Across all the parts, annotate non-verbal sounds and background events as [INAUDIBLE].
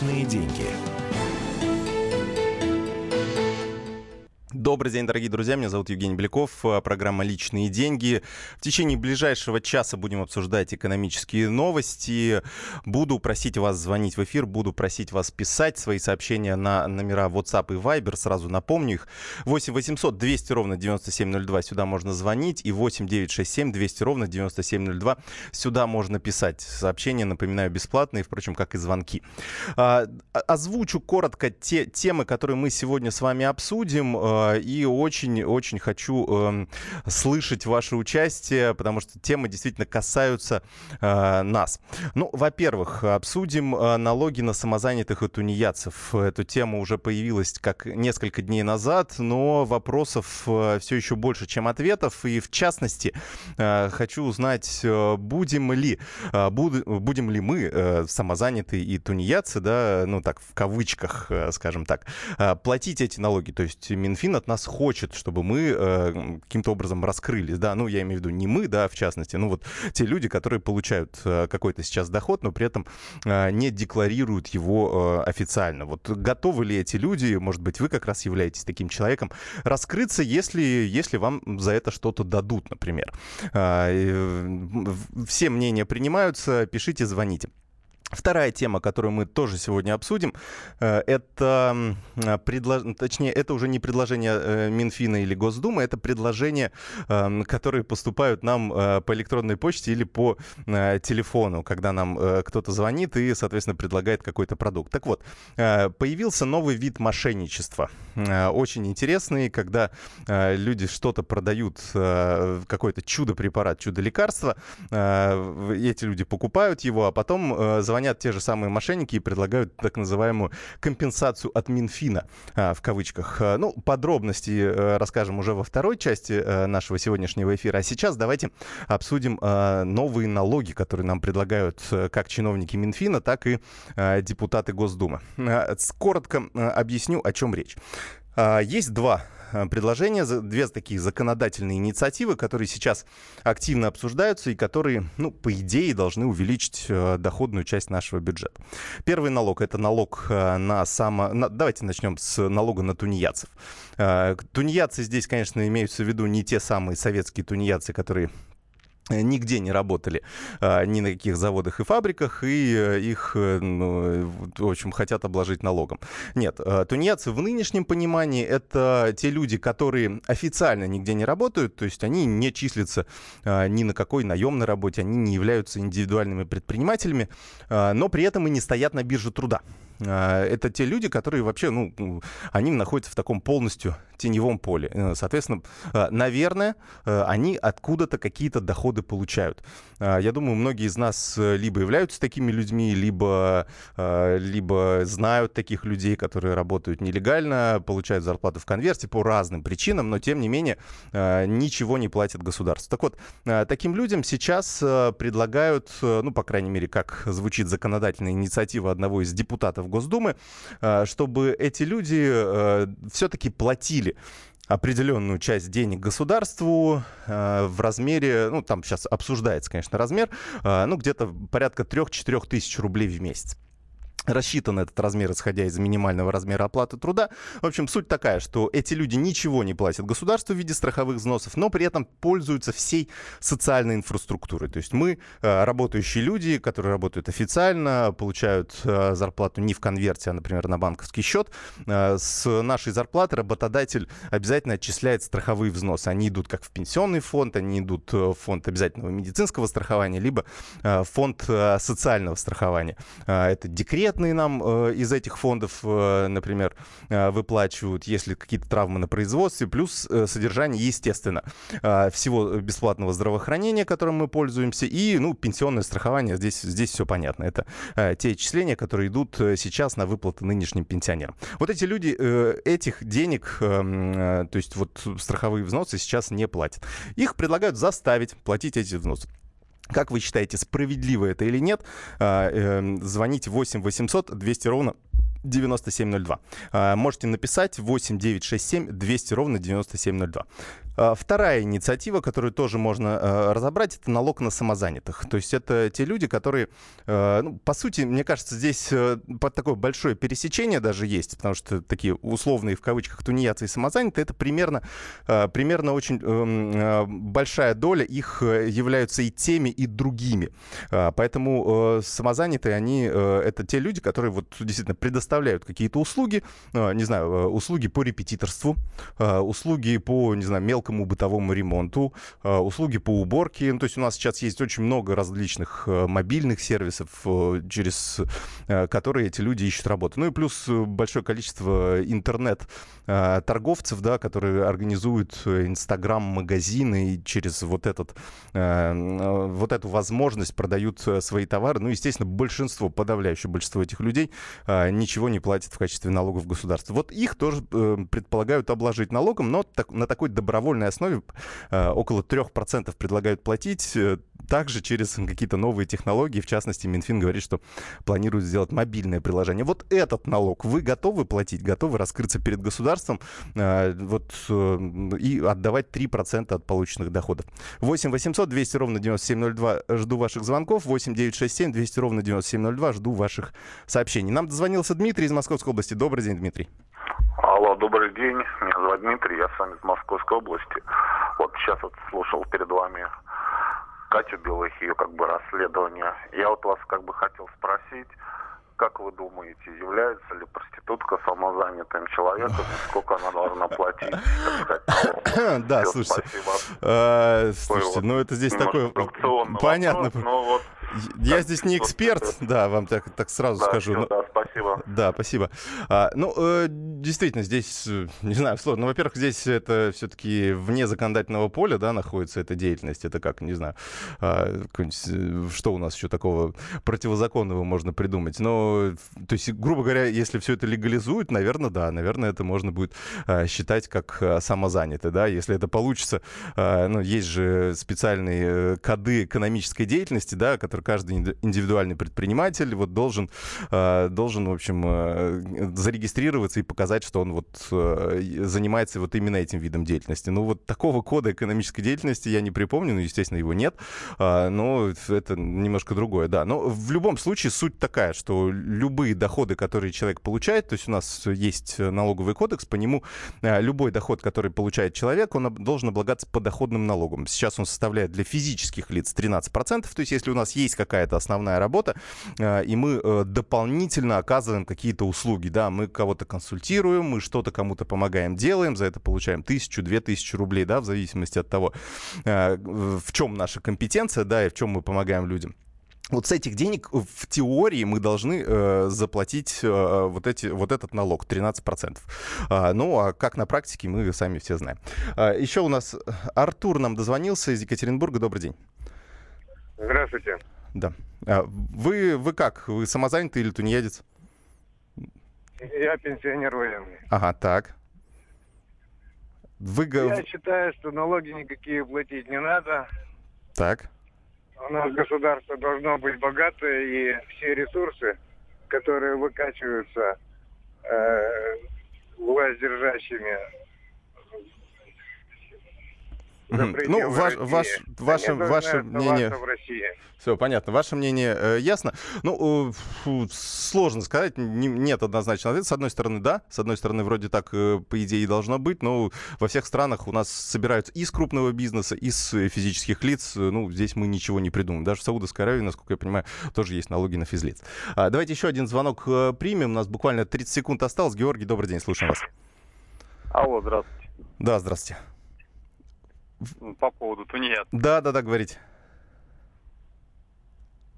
Личные деньги. Добрый день, дорогие друзья. Меня зовут Евгений Беляков. А, программа «Личные деньги». В течение ближайшего часа будем обсуждать экономические новости. Буду просить вас звонить в эфир, буду просить вас писать свои сообщения на номера WhatsApp и Viber. Сразу напомню их. 8 800 200 ровно 9702. Сюда можно звонить. И 8 967 200 ровно 9702. Сюда можно писать. Сообщения, напоминаю, бесплатные, впрочем, как и звонки. А, озвучу коротко те темы, которые мы сегодня с вами обсудим а, и очень-очень хочу э, слышать ваше участие, потому что темы действительно касаются э, нас. Ну, во-первых, обсудим э, налоги на самозанятых и тунеядцев. Эту тему уже появилась как несколько дней назад, но вопросов э, все еще больше, чем ответов. И в частности, хочу узнать, будем ли, буд, будем ли мы, самозанятые и тунеядцы, да, ну так, в кавычках, скажем так, платить эти налоги. То есть Минфин от нас хочет, чтобы мы э, каким-то образом раскрылись, да, ну, я имею в виду не мы, да, в частности, ну, вот те люди, которые получают э, какой-то сейчас доход, но при этом э, не декларируют его э, официально. Вот готовы ли эти люди, может быть, вы как раз являетесь таким человеком, раскрыться, если, если вам за это что-то дадут, например. Э, э, все мнения принимаются, пишите, звоните. Вторая тема, которую мы тоже сегодня обсудим, э, это, предлож... точнее, это уже не предложение э, Минфина или Госдумы, это предложения, эм, которые поступают нам э, по электронной почте или по телефону, когда нам кто-то звонит и, соответственно, предлагает какой-то продукт. Так вот, появился новый вид мошенничества. Очень интересный, когда люди что-то продают, какой-то чудо-препарат, чудо-лекарство, эти люди покупают его, а потом звонят звонят те же самые мошенники и предлагают так называемую компенсацию от Минфина, а, в кавычках. А, ну, подробности э, расскажем уже во второй части э, нашего сегодняшнего эфира. А сейчас давайте обсудим новые налоги, которые нам предлагают э, как чиновники Минфина, так и депутаты Госдумы. Коротко объясню, о чем речь. Есть два Э, предложения, две такие законодательные инициативы, которые сейчас активно обсуждаются и которые, ну, по идее, должны увеличить э, доходную часть нашего бюджета. Первый налог — это налог э, на само... На... Давайте начнем с налога на тунеядцев. Тунеядцы здесь, конечно, имеются в виду не те самые советские тунеядцы, которые Э, нигде не работали а, ни на каких заводах и фабриках, и э, их, э, ну, в общем, хотят обложить налогом. Нет, тунеядцы в нынешнем понимании это те люди, которые официально нигде не работают, то есть они не числятся ни на какой наемной работе, они не являются индивидуальными предпринимателями, но при этом и не стоят на бирже труда. А, это те люди, которые вообще, ну, они находятся в таком полностью теневом поле. Э, соответственно, э, наверное, э, они откуда-то какие-то доходы получают. А, я думаю, многие из нас либо являются такими людьми, либо, либо знают таких людей, которые работают нелегально, получают зарплату в конверте по разным причинам, но тем не менее ничего не платят государству. Так вот, таким людям сейчас предлагают, ну, по крайней мере, как звучит законодательная инициатива одного из депутатов Госдумы, э, чтобы эти люди э, все-таки платили определенную часть денег государству э, в размере, ну там сейчас обсуждается, конечно, размер, ну где-то порядка 3-4 тысяч рублей в месяц рассчитан этот размер, исходя из минимального размера оплаты труда. В общем, суть такая, что эти люди ничего не платят государству в виде страховых взносов, но при этом пользуются всей социальной инфраструктурой. То есть мы, э, работающие люди, которые работают официально, получают э, зарплату не в конверте, а, например, на банковский счет, э, с нашей зарплаты работодатель обязательно отчисляет страховые взносы. Они идут как в пенсионный фонд, они идут в фонд обязательного медицинского страхования, либо в фонд социального страхования. Это декрет, бесплатные нам э, из этих фондов, э, например, э, выплачивают, если какие-то травмы на производстве, плюс э, содержание, естественно, э, всего бесплатного здравоохранения, которым мы пользуемся, и, ну, пенсионное страхование, здесь, здесь все понятно. Это э, те отчисления, которые идут э, сейчас на выплаты нынешним пенсионерам. Вот эти люди э, этих денег, эм, э, то есть вот страховые взносы сейчас не платят. Их предлагают заставить платить эти взносы. Как вы считаете, справедливо это или нет? А, эм, звоните 8 800 200 ровно 9702. А, можете написать 8 967 200 ровно 9702. А, вторая инициатива, которую тоже можно э, разобрать, это налог на самозанятых. То есть это те люди, которые, э, ну, по сути, мне кажется, здесь э, под такое большое пересечение даже есть, потому что такие условные в кавычках тунеядцы и самозанятые, это примерно, примерно очень эм, большая доля их являются и теми, и другими. Поэтому самозанятые, они, это те люди, которые вот действительно предоставляют какие-то услуги, не знаю, услуги по репетиторству, услуги по, не знаю, мелкому мелкому бытовому ремонту, э, услуги по уборке. Ну, то есть у нас сейчас есть очень много различных э, мобильных сервисов, э, через которые эти люди ищут работу. Ну и плюс большое количество интернет-торговцев, да, которые организуют Инстаграм-магазины и через вот, этот, вот эту возможность продают свои товары. Ну, естественно, большинство, подавляющее большинство этих людей ничего не платит в качестве налогов в государство. Вот их тоже предполагают обложить налогом, но на такой добровольной добровольной основе э, около 3% предлагают платить. Э, также через какие-то новые технологии, в частности, Минфин говорит, что планирует сделать мобильное приложение. Вот этот налог вы готовы платить, готовы раскрыться перед государством э, вот, и отдавать 3% от полученных доходов. 8 800 200 ровно 9702. Жду ваших звонков. 8 967 200 ровно 9702. Жду ваших сообщений. Нам дозвонился Дмитрий из Московской области. Добрый день, Дмитрий. Алло, добрый день. Меня зовут Дмитрий, я сам из Московской области. Вот сейчас вот слушал перед вами Катю Белых, ее как бы расследование. Я вот вас как бы хотел спросить, как вы думаете, является ли проститутка самозанятым человеком, сколько она должна платить? [COUGHS] Да, слушайте. Э, слушайте, ну это здесь такое... Понятно. Но вот я здесь не эксперт, да, вам так, так сразу да, скажу. Все, но... Да, спасибо. Да, спасибо. А, ну, э, действительно, здесь, э, не знаю, сложно. Ну, во-первых, здесь это все-таки вне законодательного поля, да, находится эта деятельность. Это как, не знаю, а, э, что у нас еще такого противозаконного можно придумать. Но, то есть, грубо говоря, если все это легализуют, наверное, да, наверное, это можно будет а, считать как а, самозанятый, да, если это получится. А, ну, есть же специальные э, коды экономической деятельности, да, которые который каждый индивидуальный предприниматель вот должен, э, должен в общем, э, зарегистрироваться и показать, что он вот э, занимается вот именно этим видом деятельности. Ну, вот такого кода экономической деятельности я не припомню, ну, естественно, его нет, но это немножко другое, да. Но в любом случае суть такая, что любые доходы, которые человек получает, то есть у нас есть налоговый кодекс, по нему любой доход, который получает человек, он должен облагаться подоходным налогом. Сейчас он составляет для физических лиц 13%, то есть если у нас есть есть какая-то основная работа, э, и мы э, дополнительно оказываем какие-то услуги, да, мы кого-то консультируем, мы что-то кому-то помогаем, делаем, за это получаем тысячу, две тысячи рублей, да, в зависимости от того, э, в чем наша компетенция, да, и в чем мы помогаем людям. Вот с этих денег в теории мы должны э, заплатить э, вот, эти, вот этот налог 13%. А, ну, а как на практике, мы сами все знаем. А, еще у нас Артур нам дозвонился из Екатеринбурга. Добрый день. Здравствуйте. Да. А вы, вы как? Вы самозанятый или тунеядец? Я пенсионер военный. Ага, так. Вы... Я считаю, что налоги никакие платить не надо. Так. У нас государство должно быть богатое, и все ресурсы, которые выкачиваются э, власть держащими ну, ваш, ваш, ваше, ваше мнение... Все, понятно. Ваше мнение э, ясно. Ну, э, фу, сложно сказать. Не, нет однозначного ответа. С одной стороны, да. С одной стороны, вроде так, э, по идее, и должно быть. Но во всех странах у нас собираются из крупного бизнеса, из физических лиц. Ну, здесь мы ничего не придумаем. Даже в Саудовской Аравии, насколько я понимаю, тоже есть налоги на физлиц. А, давайте еще один звонок э, примем. У нас буквально 30 секунд осталось. Георгий, добрый день. Слушаем вас. Алло, здравствуйте. Да, здравствуйте. По поводу тунеядцев. Да, да, да, говорите.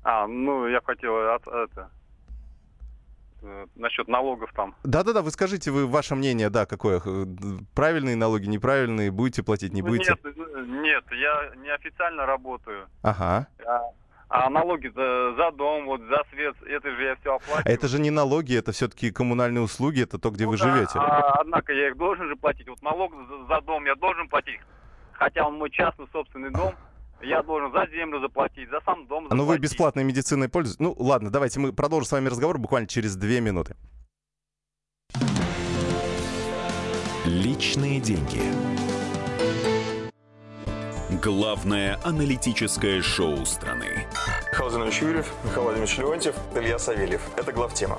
А, ну, я хотел от, это, э, насчет налогов там. Да-да-да, вы скажите, вы ваше мнение, да, какое? Правильные налоги, неправильные, будете платить, не будете? Нет, нет, я неофициально работаю. Ага. А, а налоги за, за дом, вот за свет, это же я все оплачиваю. Это же не налоги, это все-таки коммунальные услуги, это то, где ну, вы да, живете. А, однако я их должен же платить. Вот налог за, за дом я должен платить хотя он мой частный собственный дом, я должен за землю заплатить, за сам дом заплатить. Ну вы бесплатной медициной пользуетесь? Ну ладно, давайте мы продолжим с вами разговор буквально через две минуты. Личные деньги. Главное аналитическое шоу страны. Михаил Юрьев, Михаил Владимирович Леонтьев, Илья Савельев. Это главтема.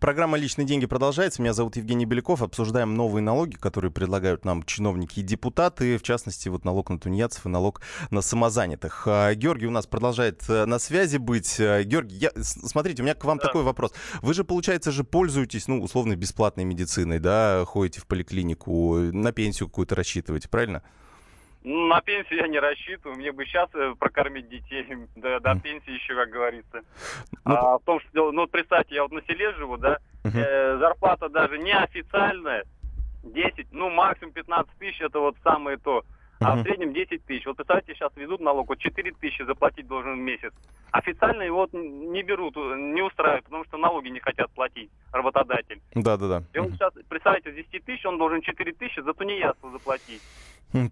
Программа «Личные деньги» продолжается. Меня зовут Евгений Беляков. Обсуждаем новые налоги, которые предлагают нам чиновники и депутаты. В частности, вот налог на тунеядцев и налог на самозанятых. А, Георгий у нас продолжает э, на связи быть. Э, Георгий, я, смотрите, у меня к вам да. такой вопрос. Вы же, получается, же пользуетесь, ну, условно, бесплатной медициной, да? Ходите в поликлинику, на пенсию какую-то рассчитываете, правильно? На пенсию я не рассчитываю, мне бы сейчас э, прокормить детей, [LAUGHS] до, до пенсии еще, как говорится. Ну, а в том, что, ну, представьте, я вот на селе живу, да, э, зарплата даже неофициальная, 10, ну, максимум 15 тысяч, это вот самое то. А в среднем 10 тысяч. Вот представьте, сейчас ведут налог, вот 4 тысячи заплатить должен в месяц. Официально его вот не берут, не устраивают, потому что налоги не хотят платить работодатель. Да, да, да. И он сейчас, представьте, с 10 тысяч он должен 4 тысячи за тунеядство заплатить.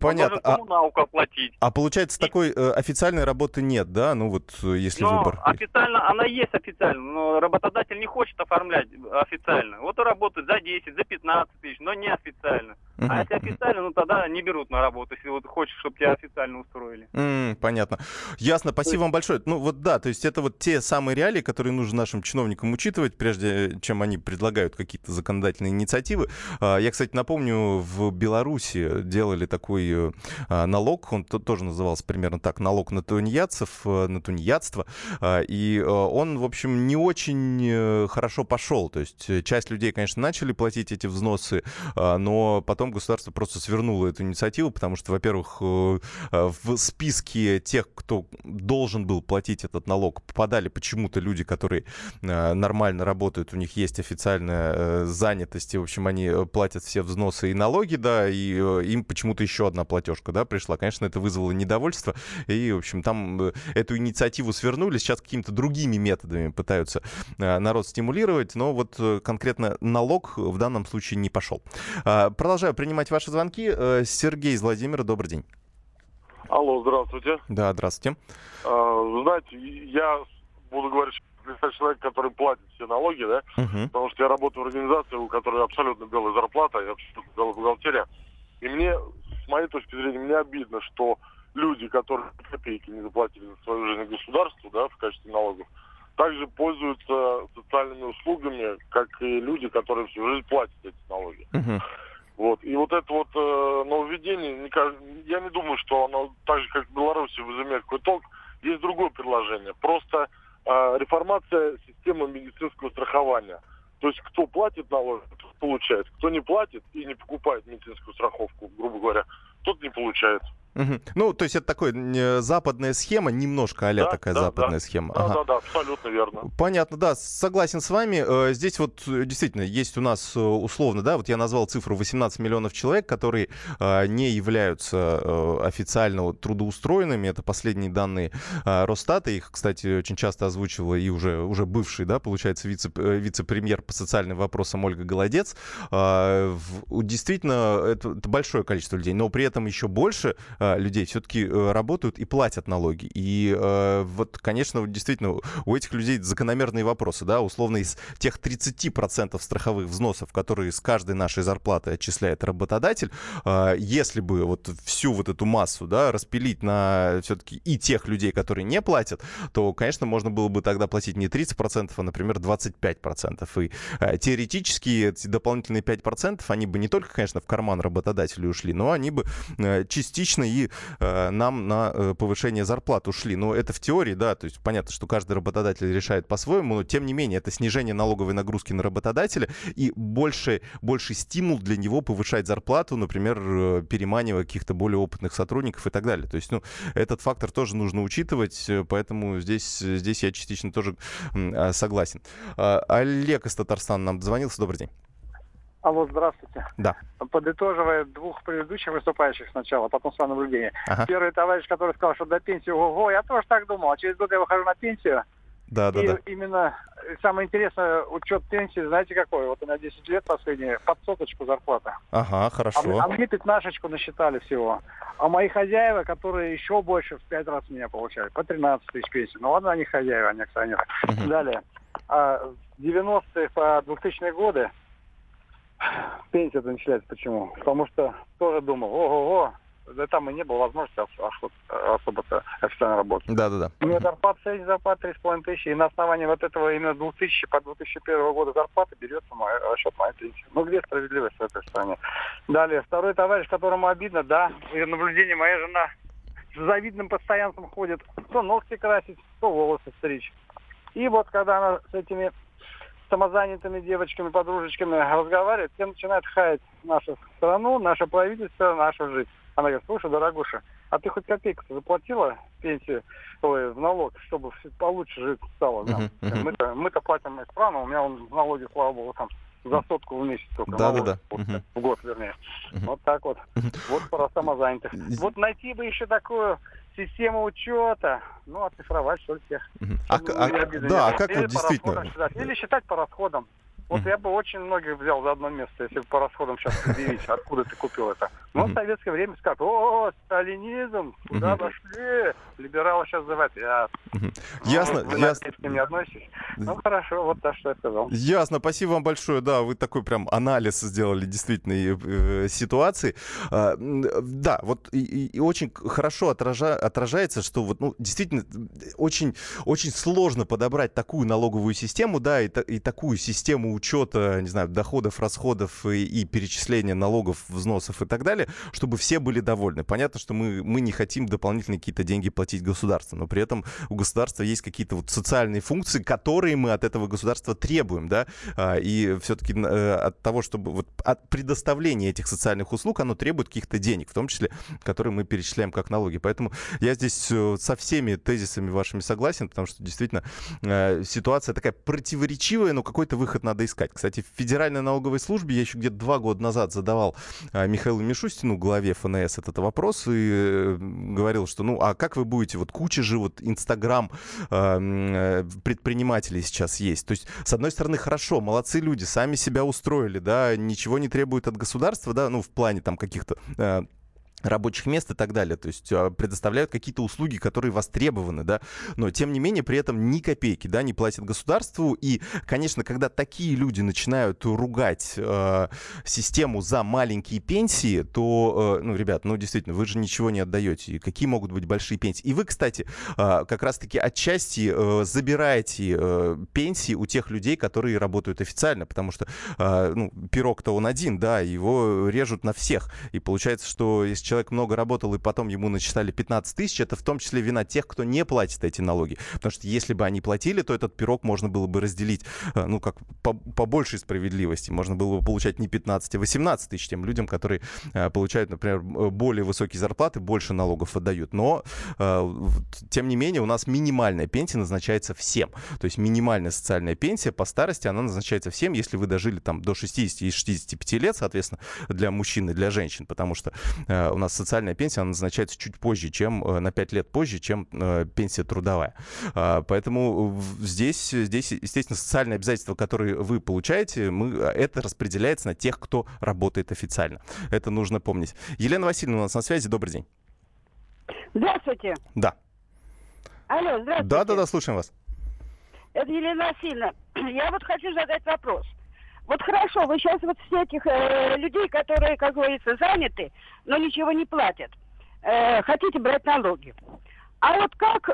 Понятно. Он коммуналку оплатить. А, а получается, и... такой э, официальной работы нет, да? Ну вот, э, если но выбор. официально, она есть официально, но работодатель не хочет оформлять официально. Вот он работает за 10, за 15 тысяч, но не официально. Uh-huh. А если официально, ну тогда не берут на работу, если вот хочешь, чтобы тебя официально устроили. Mm, понятно. Ясно, спасибо есть... вам большое. Ну вот да, то есть это вот те самые реалии, которые нужно нашим чиновникам учитывать, прежде чем они предлагают какие-то законодательные инициативы. А, я, кстати, напомню, в Беларуси делали такой э, а, налог, он тоже назывался примерно так, налог на тунеядцев, э, на тунеядство, а, и э, он, в общем, не очень хорошо пошел. То есть часть людей, конечно, начали платить эти взносы, но потом потом государство просто свернуло эту инициативу, потому что, во-первых, э, э, в списке тех, кто должен был платить этот налог, попадали почему-то люди, которые э, нормально работают, у них есть официальная занятость, и, в общем, они платят все взносы и налоги, да, и им почему-то еще одна платежка, да, пришла. Конечно, это вызвало недовольство, и, в общем, там эту инициативу свернули, сейчас какими-то другими методами пытаются народ стимулировать, но вот конкретно налог в данном случае не пошел. А, продолжаю принимать ваши звонки. Э, Сергей из Владимира, добрый день. Алло, здравствуйте. Да, здравствуйте. А, знаете, я буду говорить, что человек, который платит все налоги, да, угу. потому что я работаю в организации, у которой абсолютно белая зарплата, и абсолютно белая бухгалтерия. И мне, с моей точки зрения, мне обидно, что люди, которые копейки не заплатили за свою жизнь государству, да, в качестве налогов, также пользуются социальными услугами, как и люди, которые всю жизнь платят эти налоги. Угу. Вот. И вот это вот э, нововведение, я не думаю, что оно так же, как в Беларуси, возымеет какой толк. Есть другое предложение. Просто э, реформация системы медицинского страхования. То есть кто платит налоги, тот получает. Кто не платит и не покупает медицинскую страховку, грубо говоря, тот не получает. Угу. Ну, то есть это такая западная схема, немножко а да, такая да, западная да. схема. Да, ага. да, да, абсолютно верно. Понятно, да, согласен с вами. Э, здесь вот э, действительно есть у нас э, условно, да, вот я назвал цифру 18 миллионов человек, которые не являются официально трудоустроенными. Это последние данные Росстата. Их, кстати, очень часто озвучивала и уже, уже бывший, да, получается, вице, вице-премьер по социальным вопросам Ольга Голодец. Действительно, это, это большое количество людей, но при этом еще больше Э, людей все-таки э, работают и платят налоги. И э, вот, конечно, действительно, у этих людей закономерные вопросы, да, условно из тех 30% страховых взносов, которые с каждой нашей зарплаты отчисляет работодатель, если бы вот всю вот эту массу, да, распилить на все-таки и тех людей, которые не платят, то, конечно, можно было бы тогда платить не 30%, а, например, 25%. И теоретически эти дополнительные 5%, они бы не только, конечно, в карман работодателя ушли, но они бы частично и э, нам на э, повышение зарплат ушли. Но это в теории, да, то есть понятно, что каждый работодатель решает по-своему, но тем не менее это снижение налоговой нагрузки на работодателя и больше, больше стимул для него повышать зарплату, например, э, переманивая каких-то более опытных сотрудников и так далее. То есть, ну, этот фактор тоже нужно учитывать, э, поэтому здесь, здесь я частично тоже э, согласен. Э, Олег из Татарстана нам дозвонился. Добрый день. Алло, здравствуйте. Да. Подытоживая двух предыдущих выступающих сначала, а потом свое наблюдение. Ага. Первый товарищ, который сказал, что до пенсии, ого, я тоже так думал, а через год я выхожу на пенсию. Да, да, и да. именно самое интересное, учет пенсии, знаете какой? Вот у меня 10 лет последние, под соточку зарплата. Ага, хорошо. А, а мне пятнашечку насчитали всего. А мои хозяева, которые еще больше в пять раз меня получают, по 13 тысяч пенсий. Ну ладно, они хозяева, они акционеры. Угу. Далее. А, 90-е по 2000-е годы пенсия-то начинается почему? Потому что тоже думал, ого-го, да там и не было возможности особо-то официально работать. Да-да-да. У меня зарплата, средняя зарплата 3,5 тысячи, и на основании вот этого именно 2000 по 2001 года зарплаты берется мой, расчет моей пенсии. Ну, где справедливость в этой стране? Далее, второй товарищ, которому обидно, да, и наблюдение моя жена с завидным постоянством ходит, то ногти красить, то волосы стричь. И вот когда она с этими самозанятыми девочками, подружечками разговаривает, все начинают хаять нашу страну, наше правительство, нашу жизнь. Она говорит, слушай, дорогуша, а ты хоть копейку заплатила пенсию, ой, в налог, чтобы получше жить стало? Uh-huh, uh-huh. Мы-то, мы-то платим исправно, у меня он налоги, слава богу, там за сотку в месяц только. Да, да, да. В год, вернее. Вот так вот. Вот про самозанятых. Вот найти бы еще такую систему учета, ну, оцифровать, что ли, всех. А, а, да, а как вот действительно? Или считать по расходам. Вот я бы очень многих взял за одно место, если бы по расходам сейчас предъявить, [LAUGHS] откуда ты купил это. Но в советское время скажут, о, сталинизм, куда пошли? Либералы сейчас. Я... Ясно, ну, ясно. Вы не относитесь? Ну, хорошо, вот так, что я сказал. Ясно, спасибо вам большое. Да, вы такой прям анализ сделали действительно э, ситуации. А, да, вот и, и очень хорошо отража, отражается, что вот, ну, действительно, очень, очень сложно подобрать такую налоговую систему, да, и, и такую систему учета, не знаю, доходов, расходов и, и перечисления налогов, взносов и так далее, чтобы все были довольны. Понятно, что мы, мы не хотим дополнительные какие-то деньги платить государству, но при этом у государства есть какие-то вот социальные функции, которые мы от этого государства требуем, да, а, и все-таки э, от того, чтобы вот от предоставления этих социальных услуг, оно требует каких-то денег, в том числе, которые мы перечисляем как налоги. Поэтому я здесь э, со всеми тезисами вашими согласен, потому что действительно э, ситуация такая противоречивая, но какой-то выход надо искать. Кстати, в Федеральной налоговой службе я еще где-то два года назад задавал а, Михаилу Мишустину, главе ФНС, этот вопрос и э, говорил, что ну а как вы будете, вот куча же вот Инстаграм а, э, предпринимателей сейчас есть. То есть, с одной стороны, хорошо, молодцы люди, сами себя устроили, да, ничего не требуют от государства, да, ну в плане там каких-то э, рабочих мест и так далее, то есть а, предоставляют какие-то услуги, которые востребованы, да, но тем не менее при этом ни копейки, да, не платят государству, и, конечно, когда такие люди начинают ругать э, систему за маленькие пенсии, то, э, ну, ребят, ну, действительно, вы же ничего не отдаете, какие могут быть большие пенсии, и вы, кстати, э, как раз-таки отчасти э, забираете э, пенсии у тех людей, которые работают официально, потому что, э, ну, пирог-то он один, да, его режут на всех, и получается, что если человек много работал и потом ему начисляли 15 тысяч, это в том числе вина тех, кто не платит эти налоги. Потому что если бы они платили, то этот пирог можно было бы разделить, э, ну, как по, по большей справедливости. Можно было бы получать не 15, а 18 тысяч тем людям, которые э, получают, например, более высокие зарплаты, больше налогов отдают. Но, э, тем не менее, у нас минимальная пенсия назначается всем. То есть минимальная социальная пенсия по старости, она назначается всем, если вы дожили там до 60 и 65 лет, соответственно, для мужчин и для женщин, потому что у нас социальная пенсия, она назначается чуть позже, чем э, на 5 лет позже, чем э, пенсия трудовая. А, поэтому здесь, здесь, естественно, социальные обязательства, которые вы получаете, мы, это распределяется на тех, кто работает официально. Это нужно помнить. Елена Васильевна у нас на связи. Добрый день. Здравствуйте. Да. Алло, здравствуйте. Да, да, да, слушаем вас. Это Елена Васильевна. [CLEARS THROAT] Я вот хочу задать вопрос. Вот хорошо, вы сейчас вот все этих э, людей, которые, как говорится, заняты, но ничего не платят, э, хотите брать налоги. А вот как,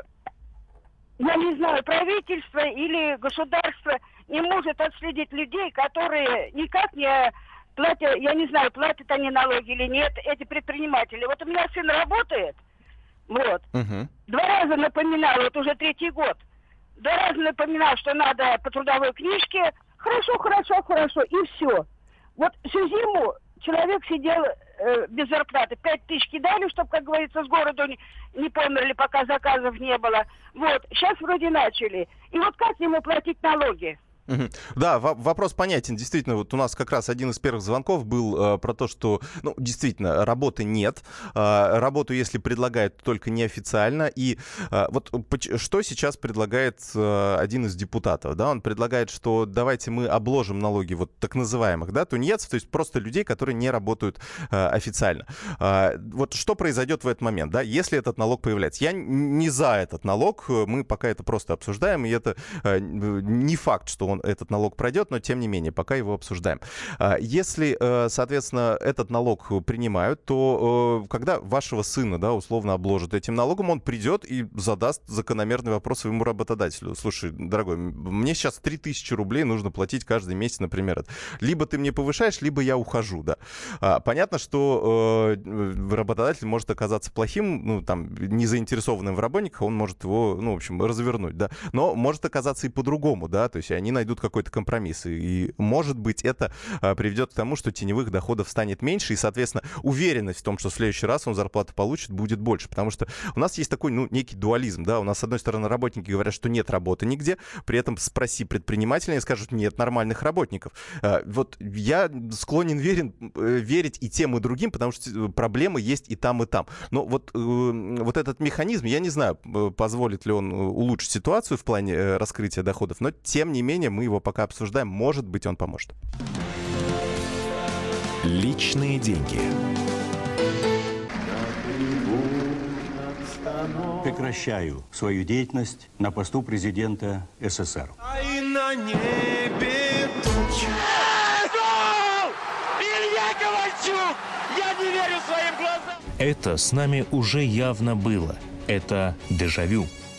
я не знаю, правительство или государство не может отследить людей, которые никак не платят, я не знаю, платят они налоги или нет, эти предприниматели. Вот у меня сын работает, вот, угу. два раза напоминал, вот уже третий год, два раза напоминал, что надо по трудовой книжке Хорошо, хорошо, хорошо, и все. Вот всю зиму человек сидел э, без зарплаты. Пять тысяч кидали, чтобы, как говорится, с города не, не померли, пока заказов не было. Вот, сейчас вроде начали. И вот как ему платить налоги? Да, вопрос понятен. Действительно, вот у нас как раз один из первых звонков был э, про то, что, ну, действительно, работы нет. Э, работу, если предлагают, только неофициально. И э, вот что сейчас предлагает э, один из депутатов? Да? Он предлагает, что давайте мы обложим налоги вот так называемых, да, тунеядцев, то есть просто людей, которые не работают э, официально. Э, вот что произойдет в этот момент, да, если этот налог появляется? Я не за этот налог, мы пока это просто обсуждаем, и это не факт, что он он, этот налог пройдет, но тем не менее, пока его обсуждаем. А, если, э, соответственно, этот налог принимают, то э, когда вашего сына, да, условно обложат этим налогом, он придет и задаст закономерный вопрос своему работодателю. Слушай, дорогой, мне сейчас 3000 рублей нужно платить каждый месяц, например. Либо ты мне повышаешь, либо я ухожу, да. А, понятно, что э, работодатель может оказаться плохим, ну, там, не заинтересованным в работниках, он может его, ну, в общем, развернуть, да. Но может оказаться и по-другому, да, то есть они найдут какой-то компромисс. И, может быть, это а, приведет к тому, что теневых доходов станет меньше, и, соответственно, уверенность в том, что в следующий раз он зарплату получит, будет больше. Потому что у нас есть такой, ну, некий дуализм, да, у нас, с одной стороны, работники говорят, что нет работы нигде, при этом спроси предпринимателя, и скажут, нет нормальных работников. А, вот я склонен верен, э, верить и тем, и другим, потому что э, проблемы есть и там, и там. Но вот, э, вот этот механизм, я не знаю, позволит ли он улучшить ситуацию в плане раскрытия доходов, но тем не менее мы его пока обсуждаем. Может быть, он поможет. Личные деньги. Прекращаю свою деятельность на посту президента СССР. А на небе туча. Илья Ковальчук! Я не верю своим глазам! Это с нами уже явно было. Это дежавю.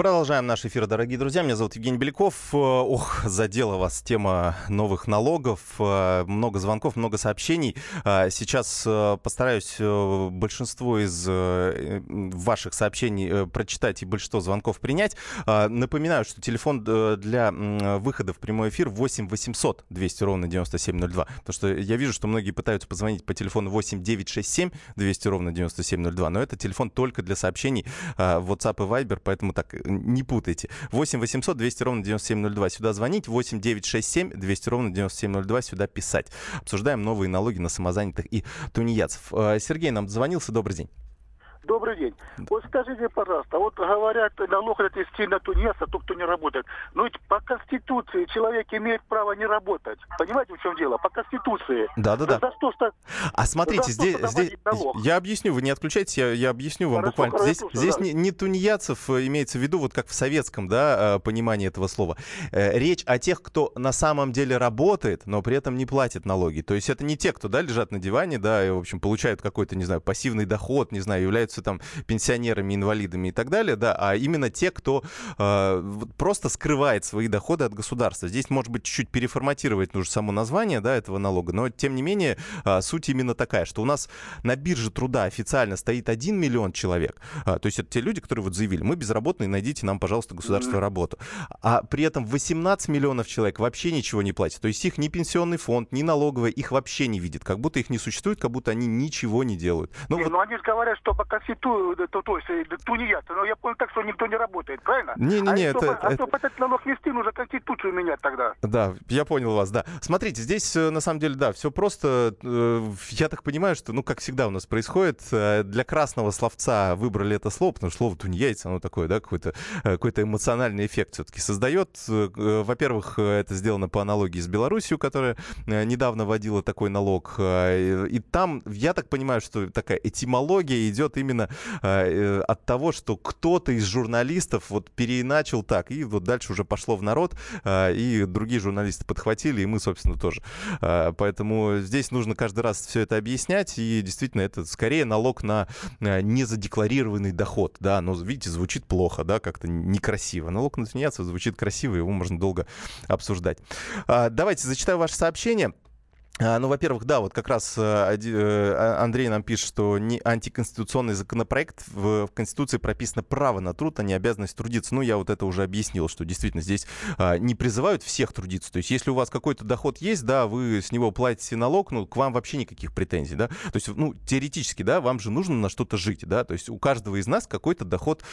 Продолжаем наш эфир, дорогие друзья. Меня зовут Евгений Беляков. Э, ох, задела вас тема новых налогов. Э, много звонков, много сообщений. Э, сейчас постараюсь большинство из ваших сообщений прочитать и большинство звонков принять. Напоминаю, что телефон для выхода в прямой эфир 8 800 200 ровно 9702. Потому что я вижу, что многие пытаются позвонить по телефону 8 967 200 ровно 9702. Но это телефон только для сообщений WhatsApp и Viber, поэтому так не путайте. 8 800 200 ровно 9702. Сюда звонить. 8 967 200 ровно 9702. Сюда писать. Обсуждаем новые налоги на самозанятых и тунеядцев. Э, Сергей нам дозвонился. Добрый день. Добрый день. Вот скажите, пожалуйста, вот говорят, налог это вести на тунеца, тот, кто не работает. Но ведь по Конституции человек имеет право не работать. Понимаете, в чем дело? По Конституции. Да, да, да. За что, что, а смотрите, здесь, здесь я объясню, вы не отключайтесь, я, я объясню вам хорошо, буквально. Здесь слушаю, здесь да. не, не тунеядцев э, имеется в виду, вот как в советском, да, э, понимании этого слова. Э, речь о тех, кто на самом деле работает, но при этом не платит налоги. То есть это не те, кто, да, лежат на диване, да, и, в общем, получают какой-то, не знаю, пассивный доход, не знаю, являются являются там пенсионерами, инвалидами и так далее, да, а именно те, кто э, просто скрывает свои доходы от государства. Здесь, может быть, чуть-чуть переформатировать нужно само название, да, этого налога, но, тем не менее, э, суть именно такая, что у нас на бирже труда официально стоит 1 миллион человек, э, то есть это те люди, которые вот заявили, мы безработные, найдите нам, пожалуйста, государственную работу. А при этом 18 миллионов человек вообще ничего не платят, то есть их ни пенсионный фонд, ни налоговая их вообще не видит, как будто их не существует, как будто они ничего не делают. Ну, не, вот... ну они же говорят, что по ту, то, то есть тунеядцы. Но я понял так, что никто не работает, правильно? Не-не-не, а это... Чтобы, это... А чтобы этот налог вести, нужно конституцию менять тогда. Да, я понял вас, да. Смотрите, здесь э, на самом деле, да, все просто. Э, я так понимаю, что, ну, как всегда у нас происходит, э, для красного словца выбрали это слово, потому что слово тунеядец, оно такое, да, какой-то какой эмоциональный эффект все-таки создает. Во-первых, это сделано по аналогии с Белоруссией, которая недавно вводила такой налог. И там, я так понимаю, что такая этимология идет именно э, от того, что кто-то из журналистов вот переиначил так, и вот дальше уже пошло в народ, э, и другие журналисты подхватили, и мы, собственно, тоже. Э, поэтому здесь нужно каждый раз все это объяснять, и действительно это скорее налог на э, незадекларированный доход, да, но, видите, звучит плохо, да, как-то некрасиво. Налог на тунеядцев звучит красиво, его можно долго обсуждать. Э, давайте зачитаю ваше сообщение. А, ну, во-первых, да, вот как раз э, а, Андрей нам пишет, что не антиконституционный законопроект в, Конституции прописано право на труд, а не обязанность трудиться. Ну, я вот это уже объяснил, что действительно здесь а, не призывают всех трудиться. То есть, если у вас какой-то доход есть, да, вы с него платите налог, ну, к вам вообще никаких претензий, да. То есть, ну, теоретически, да, вам же нужно на что-то жить, да. То есть, у каждого из нас какой-то доход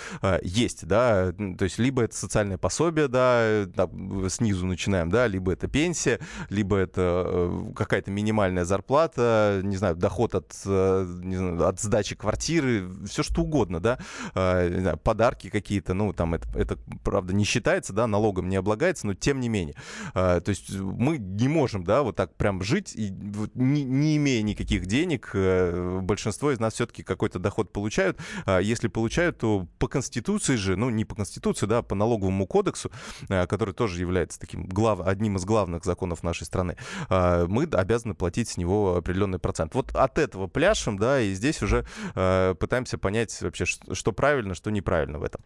есть, да. То есть, либо это социальное пособие, да, да, снизу начинаем, да, либо это пенсия, либо это э, какая какая-то минимальная зарплата, не знаю, доход от, э, не знаю, от сдачи квартиры, все что угодно, да, а, знаю, подарки какие-то, ну, там это, это, правда, не считается, да, налогом не облагается, но тем не менее. А, то есть мы не можем, да, вот так прям жить, и, не, не имея никаких денег, э, большинство из нас все-таки какой-то доход получают. А если получают, то по Конституции же, ну, не по Конституции, да, по налоговому кодексу, э, который тоже является таким глав, одним из главных законов нашей страны, мы обязаны платить с него определенный процент. Вот от этого пляшем, да, и здесь уже э, пытаемся понять вообще, что, правильно, что неправильно в этом.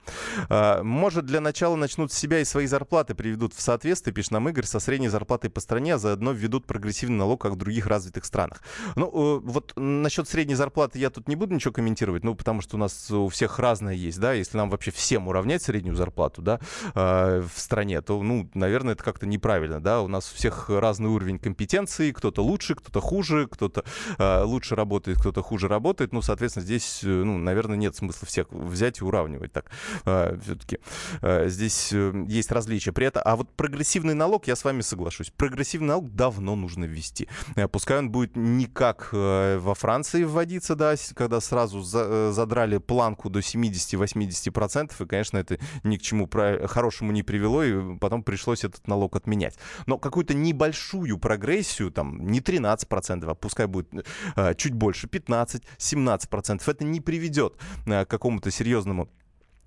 Э, может, для начала начнут с себя и свои зарплаты приведут в соответствие, пишет нам Игорь, со средней зарплатой по стране, а заодно введут прогрессивный налог, как в других развитых странах. Ну, э, вот насчет средней зарплаты я тут не буду ничего комментировать, ну, потому что у нас у всех разное есть, да, если нам вообще всем уравнять среднюю зарплату, да, э, в стране, то, ну, наверное, это как-то неправильно, да, у нас у всех разный уровень компетенции, кто-то лучше, кто-то хуже, кто-то э, лучше работает, кто-то хуже работает. Ну, соответственно, здесь, э, ну, наверное, нет смысла всех взять и уравнивать так. Э, все-таки э, здесь э, есть различия. При этом, а вот прогрессивный налог, я с вами соглашусь, прогрессивный налог давно нужно ввести. Э, пускай он будет не как э, во Франции вводиться, да, когда сразу за, задрали планку до 70-80%, и, конечно, это ни к чему хорошему не привело, и потом пришлось этот налог отменять. Но какую-то небольшую прогрессию, там, не 13%, а пускай будет э, чуть больше, 15-17%, это не приведет э, к какому-то серьезному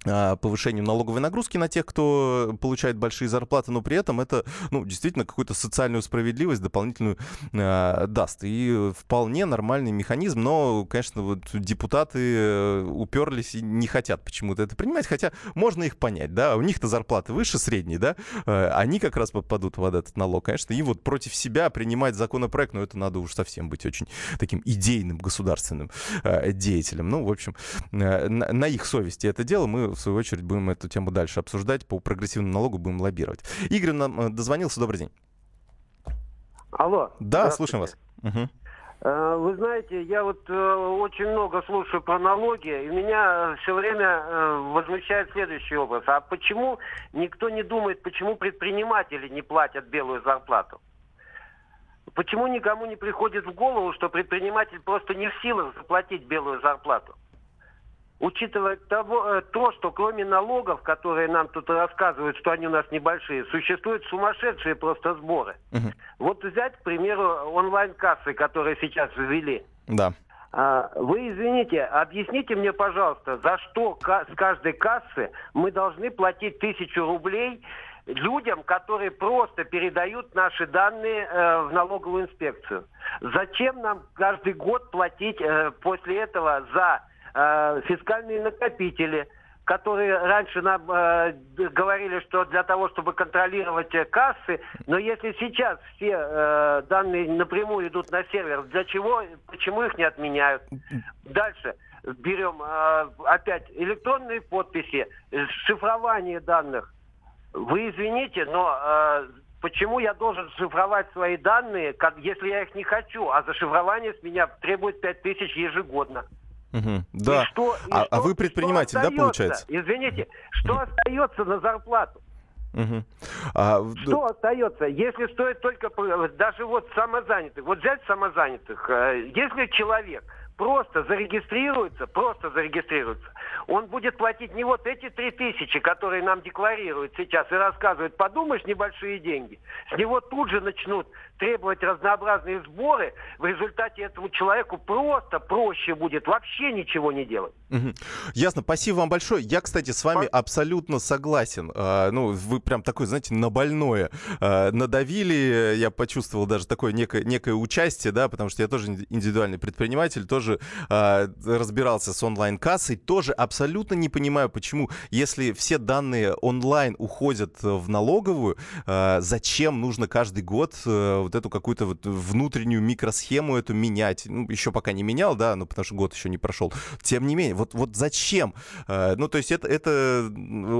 повышению налоговой нагрузки на тех, кто получает большие зарплаты, но при этом это, ну, действительно какую-то социальную справедливость дополнительную э, даст. И вполне нормальный механизм, но, конечно, вот депутаты э, уперлись и не хотят почему-то это принимать, хотя можно их понять, да, у них-то зарплаты выше средней, да, э, они как раз попадут под этот налог, конечно, и вот против себя принимать законопроект, ну, это надо уж совсем быть очень таким идейным государственным э, деятелем. Ну, в общем, э, на, на их совести это дело мы в свою очередь, будем эту тему дальше обсуждать. По прогрессивному налогу будем лоббировать. Игорь нам э, дозвонился. Добрый день. Алло. Да, слушаем вас. Угу. Вы знаете, я вот э, очень много слушаю про налоги, и меня все время возмущает следующий образ. А почему никто не думает, почему предприниматели не платят белую зарплату? Почему никому не приходит в голову, что предприниматель просто не в силах заплатить белую зарплату? Учитывая того, э, то, что кроме налогов, которые нам тут рассказывают, что они у нас небольшие, существуют сумасшедшие просто сборы. Угу. Вот взять, к примеру, онлайн-кассы, которые сейчас ввели. Да. А, вы извините, объясните мне, пожалуйста, за что с каждой кассы мы должны платить тысячу рублей людям, которые просто передают наши данные э, в налоговую инспекцию. Зачем нам каждый год платить э, после этого за э, фискальные накопители, которые раньше нам э, говорили, что для того, чтобы контролировать э, кассы, но если сейчас все э, данные напрямую идут на сервер, для чего, почему их не отменяют? Дальше берем э, опять электронные подписи, шифрование данных. Вы извините, но э, почему я должен шифровать свои данные, как, если я их не хочу, а за шифрование с меня требует 5000 ежегодно? Угу. Да. И что, и а, что, а вы предприниматель, да, получается? Извините, что остается на зарплату? Угу. А, что остается, если стоит только даже вот самозанятых? Вот взять самозанятых, э, если человек просто зарегистрируется, просто зарегистрируется, он будет платить не вот эти три тысячи, которые нам декларируют сейчас и рассказывают, подумаешь, небольшие деньги. С него тут же начнут требовать разнообразные сборы. В результате этому человеку просто проще будет вообще ничего не делать. Угу. Ясно, спасибо вам большое. Я, кстати, с вами По... абсолютно согласен. А, ну, вы прям такой, знаете, на больное а, надавили. Я почувствовал даже такое некое, некое участие, да, потому что я тоже индивидуальный предприниматель, тоже тоже э, разбирался с онлайн-кассой, тоже абсолютно не понимаю, почему, если все данные онлайн уходят в налоговую, э, зачем нужно каждый год э, вот эту какую-то вот внутреннюю микросхему эту менять? Ну, еще пока не менял, да, ну, потому что год еще не прошел. Тем не менее, вот, вот зачем? Э, ну, то есть это, это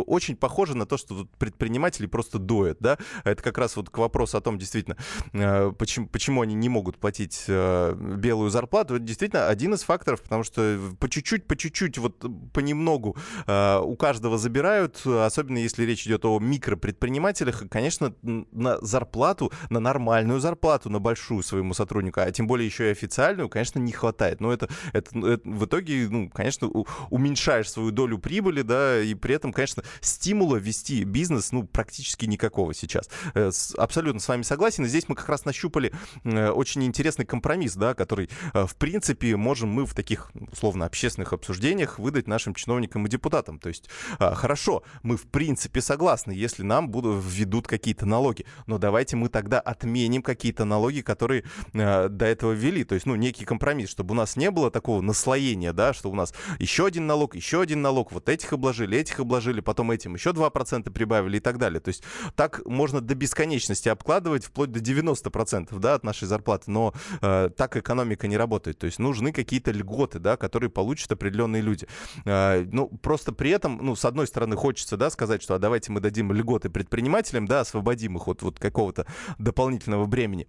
очень похоже на то, что предприниматели просто доят, да? Это как раз вот к вопросу о том, действительно, э, почему, почему они не могут платить э, белую зарплату. Действительно один из факторов, потому что по чуть-чуть, по чуть-чуть, вот понемногу э, у каждого забирают, особенно если речь идет о микропредпринимателях, конечно, на зарплату, на нормальную зарплату, на большую своему сотруднику, а тем более еще и официальную, конечно, не хватает. Но это, это, это в итоге, ну, конечно, уменьшаешь свою долю прибыли, да, и при этом, конечно, стимула вести бизнес, ну, практически никакого сейчас. Э, абсолютно с вами согласен. И здесь мы как раз нащупали э, очень интересный компромисс, да, который, э, в принципе, можем мы в таких, условно, общественных обсуждениях выдать нашим чиновникам и депутатам. То есть, хорошо, мы, в принципе, согласны, если нам будут, введут какие-то налоги, но давайте мы тогда отменим какие-то налоги, которые до этого ввели. То есть, ну, некий компромисс, чтобы у нас не было такого наслоения, да, что у нас еще один налог, еще один налог, вот этих обложили, этих обложили, потом этим еще 2% прибавили и так далее. То есть так можно до бесконечности обкладывать, вплоть до 90% да, от нашей зарплаты, но э, так экономика не работает. То есть нужны какие-то льготы, да, которые получат определенные люди. Э, ну, просто при этом, ну, с одной стороны, хочется, да, сказать, что а давайте мы дадим льготы предпринимателям, да, освободим их от вот какого-то дополнительного бремени.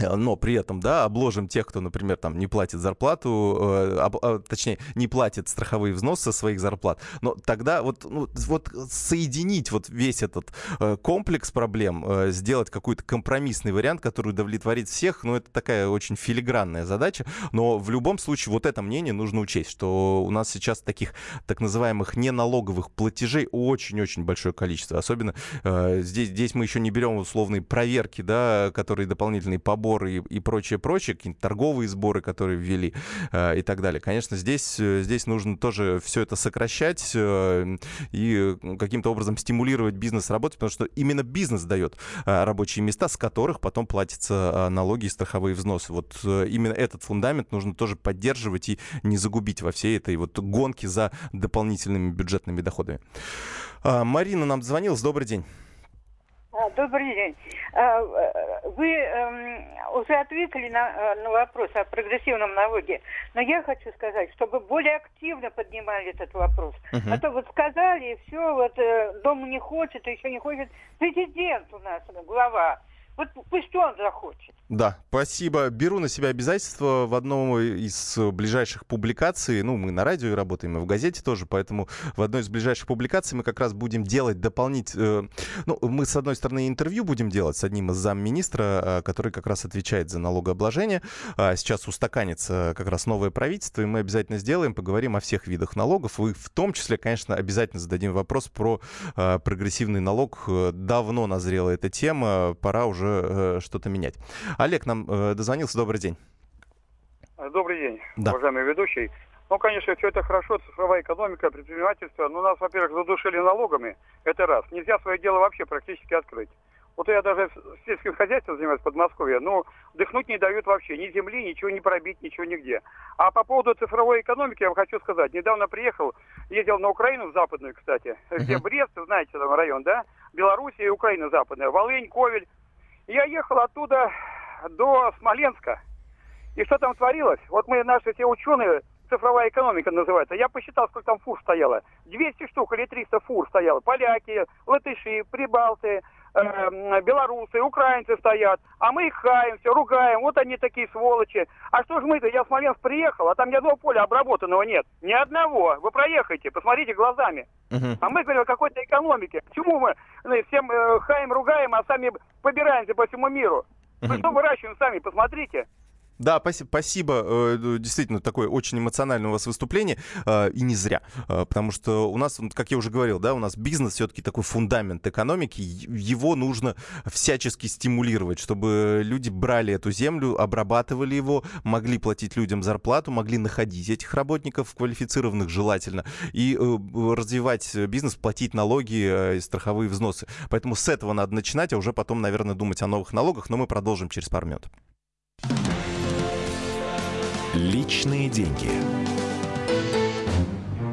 Э, но при этом, да, обложим тех, кто, например, там не платит зарплату, э, об, э, точнее, не платит страховые взносы со своих зарплат. Но тогда вот, ну, вот соединить вот весь этот э, комплекс проблем, э, сделать какой-то компромиссный вариант, который удовлетворит всех, ну, это такая очень филигранная задача. Но в любом случае вот это мнение нужно учесть, что у нас сейчас таких так называемых неналоговых платежей очень-очень большое количество. Особенно э, здесь, здесь мы еще не берем условные проверки, да, которые дополнительные поборы сборы и, и прочее, прочее, какие-то торговые сборы, которые ввели э, и так далее. Конечно, здесь, э, здесь нужно тоже все это сокращать э, и каким-то образом стимулировать бизнес работать, потому что именно бизнес дает э, рабочие места, с которых потом платятся э, налоги и страховые взносы. Вот э, именно этот фундамент нужно тоже поддерживать и не загубить во всей этой вот гонке за дополнительными бюджетными доходами. Э, Марина нам звонилась. Добрый день. А, добрый день. А, э, вы эм, уже ответили на, э, на вопрос о прогрессивном налоге, но я хочу сказать, чтобы более активно поднимали этот вопрос. Uh-huh. А то вот сказали, и все, вот э, дом не хочет, еще не хочет. Президент у нас, глава. Вот пусть он захочет. Да, спасибо. Беру на себя обязательство в одном из ближайших публикаций. Ну, мы на радио работаем, и в газете тоже, поэтому в одной из ближайших публикаций мы как раз будем делать дополнительно... Э, ну, мы, с одной стороны, интервью будем делать с одним из замминистра, э, который как раз отвечает за налогообложение. А сейчас устаканится как раз новое правительство, и мы обязательно сделаем, поговорим о всех видах налогов. И в том числе, конечно, обязательно зададим вопрос про э, прогрессивный налог. Давно назрела эта тема, пора уже что-то менять. Олег нам э, дозвонился. Добрый день. Добрый день, да. уважаемый ведущий. Ну, конечно, все это хорошо, цифровая экономика, предпринимательство. Но нас, во-первых, задушили налогами. Это раз. Нельзя свое дело вообще практически открыть. Вот я даже сельским хозяйством занимаюсь в Подмосковье, ну, дыхнуть не дают вообще. Ни земли, ничего не пробить, ничего нигде. А по поводу цифровой экономики я вам хочу сказать. Недавно приехал, ездил на Украину, в западную, кстати, где Брест, знаете, там район, да? Белоруссия и Украина западная. Волынь, Ковель. Я ехал оттуда до Смоленска. И что там творилось? Вот мы, наши все ученые, цифровая экономика называется. Я посчитал, сколько там фур стояло. 200 штук или 300 фур стояло. Поляки, латыши, прибалты, э, белорусы, украинцы стоят. А мы их хаем, все, ругаем. Вот они такие сволочи. А что ж мы-то? Я в Смоленск приехал, а там ни одного поля обработанного нет. Ни одного. Вы проехайте, посмотрите глазами. Uh-huh. А мы говорим о какой-то экономике. Почему мы ну, всем э, хаем, ругаем, а сами побираемся по всему миру? Мы что выращиваем сами, посмотрите. Да, спасибо. Э, действительно, такое очень эмоциональное у вас выступление. Э, и не зря. Э, потому что у нас, как я уже говорил, да, у нас бизнес все-таки такой фундамент экономики. Его нужно всячески стимулировать, чтобы люди брали эту землю, обрабатывали его, могли платить людям зарплату, могли находить этих работников квалифицированных желательно и развивать бизнес, платить налоги и страховые взносы. Поэтому с этого надо начинать, а уже потом, наверное, думать о новых налогах. Но мы продолжим через пару минут. Личные деньги.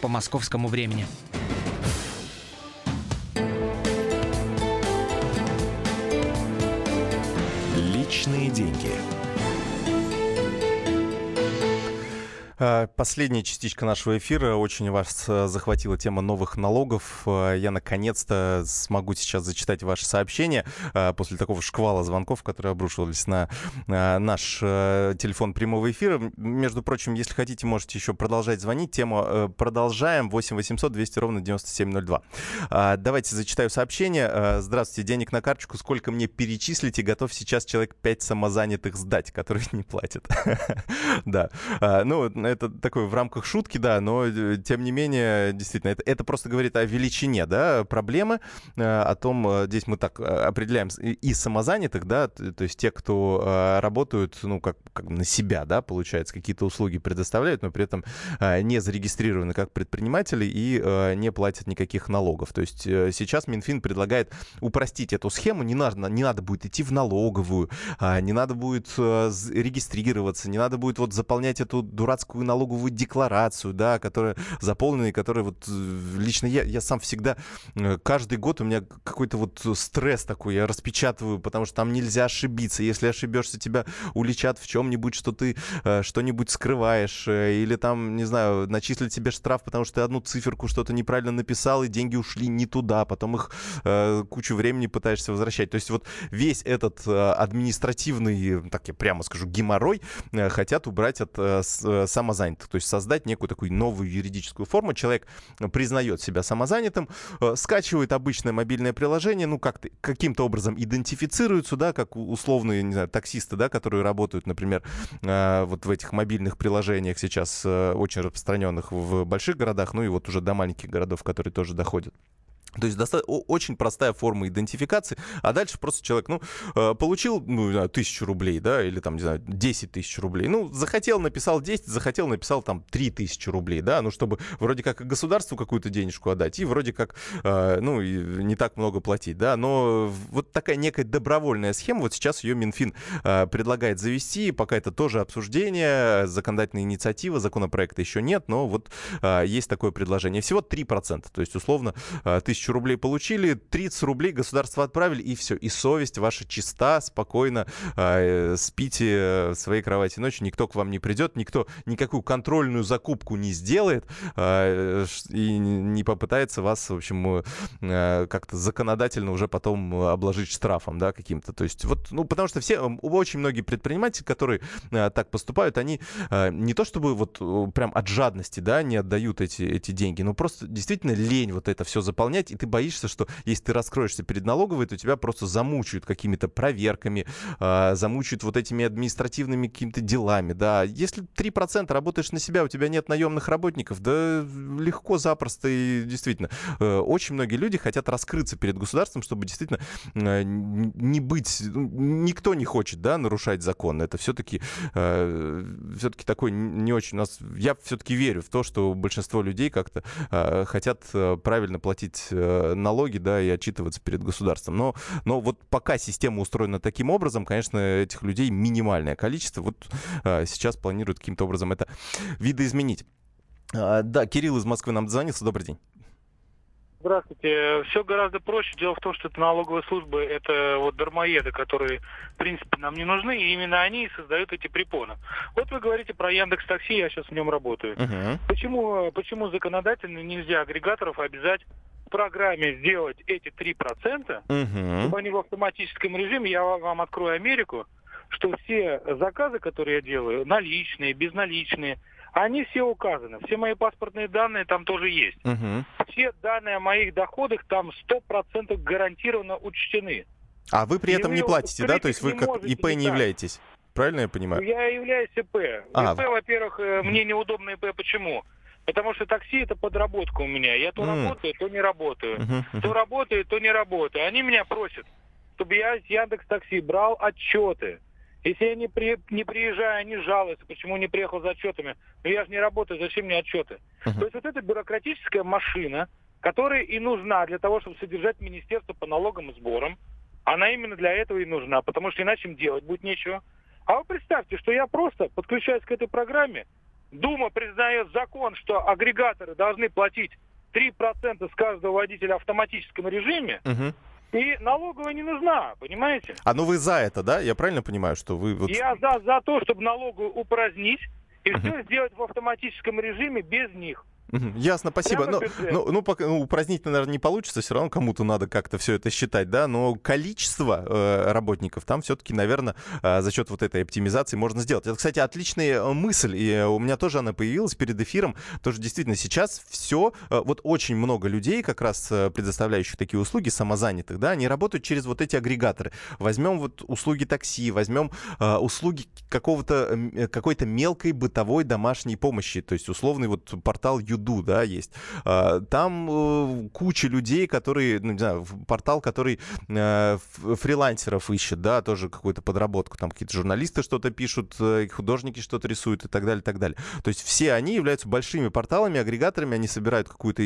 по московскому времени. Последняя частичка нашего эфира. Очень вас э, захватила тема новых налогов. А, я наконец-то смогу сейчас зачитать ваши сообщения после такого шквала звонков, которые обрушивались на наш э, телефон прямого эфира. Между прочим, если хотите, можете еще продолжать звонить. Тему э, продолжаем. 8 800 200 ровно 9702. Давайте зачитаю сообщение. Здравствуйте, денег на карточку. Сколько мне перечислите? Готов сейчас человек 5 самозанятых сдать, которые [LAUGHS] не платят. [LAUGHS] Да. Ну, это такое в рамках шутки, да, но э, тем не менее, действительно, это, это просто говорит о величине, да, проблемы, э, о том, э, здесь мы так определяем и самозанятых, да, то есть те, кто работают, ну, как, как на себя, да, получается, какие-то услуги предоставляют, но при этом не зарегистрированы как предприниматели и не платят никаких налогов. То есть сейчас Минфин предлагает упростить эту схему, не надо, не надо будет идти в налоговую, не надо будет регистрироваться, не надо будет вот заполнять эту дурацкую такую налоговую декларацию, да, которая заполненная, которая вот э, лично я, я сам всегда, э, каждый год у меня какой-то вот стресс такой, я распечатываю, потому что там нельзя ошибиться. Если ошибешься, тебя уличат в чем-нибудь, что ты э, что-нибудь скрываешь, или там, не знаю, начислят тебе штраф, потому что ты одну циферку что-то неправильно написал, и деньги ушли не туда, потом их кучу времени пытаешься возвращать. То есть вот весь этот административный, так я прямо скажу, геморрой хотят убрать от само самозанятых. То есть создать некую такую новую юридическую форму. Человек признает себя самозанятым, э, скачивает обычное мобильное приложение, ну, как каким-то образом идентифицируется, да, как условные, не знаю, таксисты, да, которые работают, например, э, вот в этих мобильных приложениях сейчас э, очень распространенных в больших городах, ну и вот уже до маленьких городов, которые тоже доходят. То есть доста- очень простая форма идентификации, а дальше просто человек, ну, э, получил, ну, тысячу рублей, да, или там, не знаю, 10 тысяч рублей. Ну, захотел, написал 10, захотел, написал там 3 тысячи рублей, да, ну, чтобы вроде как государству какую-то денежку отдать и вроде как, э, ну, не так много платить, да, но вот такая некая добровольная схема, вот сейчас ее Минфин э, предлагает завести, пока это тоже обсуждение, законодательная инициатива, законопроекта еще нет, но вот есть такое предложение. Всего 3%, то есть, условно, тысяча тысячу рублей получили, 30 рублей государство отправили, и все. И совесть ваша чиста, спокойно э, спите в своей кровати ночью, никто к вам не придет, никто никакую контрольную закупку не сделает э, и не попытается вас, в общем, э, как-то законодательно уже потом обложить штрафом, да, каким-то. То есть вот, ну, потому что все, очень многие предприниматели, которые э, так поступают, они э, не то чтобы вот прям от жадности, да, не отдают эти, эти деньги, но просто действительно лень вот это все заполнять и ты боишься, что если ты раскроешься перед налоговой, то тебя просто замучают какими-то проверками, э, замучают вот этими административными какими-то делами, да. Если 3% работаешь на себя, у тебя нет наемных работников, да легко, запросто и действительно. Э, очень многие люди хотят раскрыться перед государством, чтобы действительно э, не быть, ну, никто не хочет, да, нарушать закон. Это все-таки э, все-таки такой не очень у нас, я все-таки верю в то, что большинство людей как-то э, хотят правильно платить налоги, да, и отчитываться перед государством. Но, но вот пока система устроена таким образом, конечно, этих людей минимальное количество. Вот э, сейчас планируют каким-то образом это видоизменить. А, да, Кирилл из Москвы нам дозвонился. Добрый день. Здравствуйте. Все гораздо проще. Дело в том, что это налоговые службы, это вот дармоеды, которые, в принципе, нам не нужны, и именно они создают эти препоны. Вот вы говорите про Яндекс Такси, я сейчас в нем работаю. Uh-huh. Почему, почему законодательно нельзя агрегаторов обязать программе сделать эти 3%, угу. чтобы они в автоматическом режиме, я вам открою Америку, что все заказы, которые я делаю, наличные, безналичные, они все указаны. Все мои паспортные данные там тоже есть. Угу. Все данные о моих доходах там 100% гарантированно учтены. А вы при этом не платите, да? То есть вы как ИП не являетесь? правильно я понимаю? Я являюсь ИП. А, ИП, во-первых, э, мне неудобно ИП. Почему? Потому что такси это подработка у меня. Я то mm. работаю, то не работаю. Uh-huh, То работаю, то не работаю. Они меня просят, чтобы я с Яндекс Такси брал отчеты. Если я не, при, не приезжаю, они жалуются, почему не приехал за отчетами. Но я же не работаю, зачем мне отчеты? Uh-huh. То есть вот эта бюрократическая машина, которая и нужна для того, чтобы содержать министерство по налогам и сборам, она именно для этого и нужна, потому что иначе им делать будет нечего. А вы представьте, что я просто подключаюсь к этой программе, Дума признает закон, что агрегаторы должны платить 3% с каждого водителя в автоматическом режиме, угу. и налоговая не нужна, понимаете? А ну вы за это, да? Я правильно понимаю, что вы... Вот... Я за, за то, чтобы налоговую упразднить и угу. все сделать в автоматическом режиме без них. Ясно, спасибо. Но, ну, ну, пока, ну, упразднить, наверное, не получится, все равно кому-то надо как-то все это считать, да, но количество э, работников там все-таки, наверное, э, за счет вот этой оптимизации можно сделать. Это, кстати, отличная э, мысль, и у меня тоже она появилась перед эфиром, тоже действительно сейчас все, э, вот очень много людей, как раз э, предоставляющих такие услуги, самозанятых, да, они работают через вот эти агрегаторы. Возьмем вот услуги такси, возьмем э, услуги какого-то, э, какой-то мелкой бытовой домашней помощи, то есть условный вот портал Юд Юду, да, есть. А, там э, куча людей, которые, ну, не знаю, портал, который э, фрилансеров ищет, да, тоже какую-то подработку. Там какие-то журналисты что-то пишут, э, художники что-то рисуют и так далее, и так далее. То есть все они являются большими порталами, агрегаторами, они собирают какую-то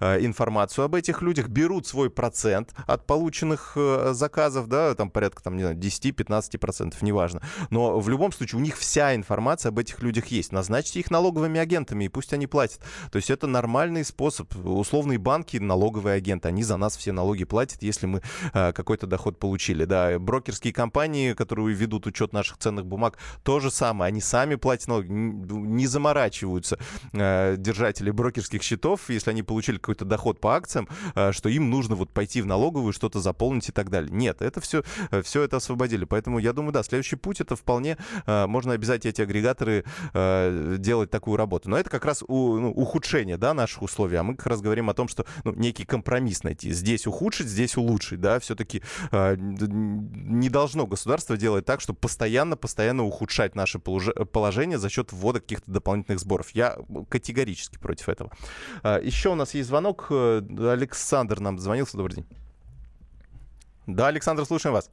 информацию об этих людях, берут свой процент от полученных заказов, да, там порядка, там, не знаю, 10-15%, неважно. Но в любом случае у них вся информация об этих людях есть. Назначьте их налоговыми агентами, и пусть они платят. То есть это нормальный способ. Условные банки, налоговые агенты, они за нас все налоги платят, если мы э, какой-то доход получили. Да, брокерские компании, которые ведут учет наших ценных бумаг, то же самое. Они сами платят налоги, не заморачиваются э, держатели брокерских счетов, если они получили какой-то доход по акциям, э, что им нужно вот пойти в налоговую, что-то заполнить и так далее. Нет, это все, все это освободили. Поэтому я думаю, да, следующий путь это вполне можно обязать эти агрегаторы делать такую работу. Но это как раз у, ну, ухудшение, да, наших условий, а мы как раз говорим о том, что ну, некий компромисс найти. Здесь ухудшить, здесь улучшить, да, все-таки э, не должно государство делать так, чтобы постоянно-постоянно ухудшать наше положение за счет ввода каких-то дополнительных сборов. Я категорически против этого. Э, еще у нас есть звонок. Э, Александр нам звонился. Добрый день. Да, Александр, слушаем вас.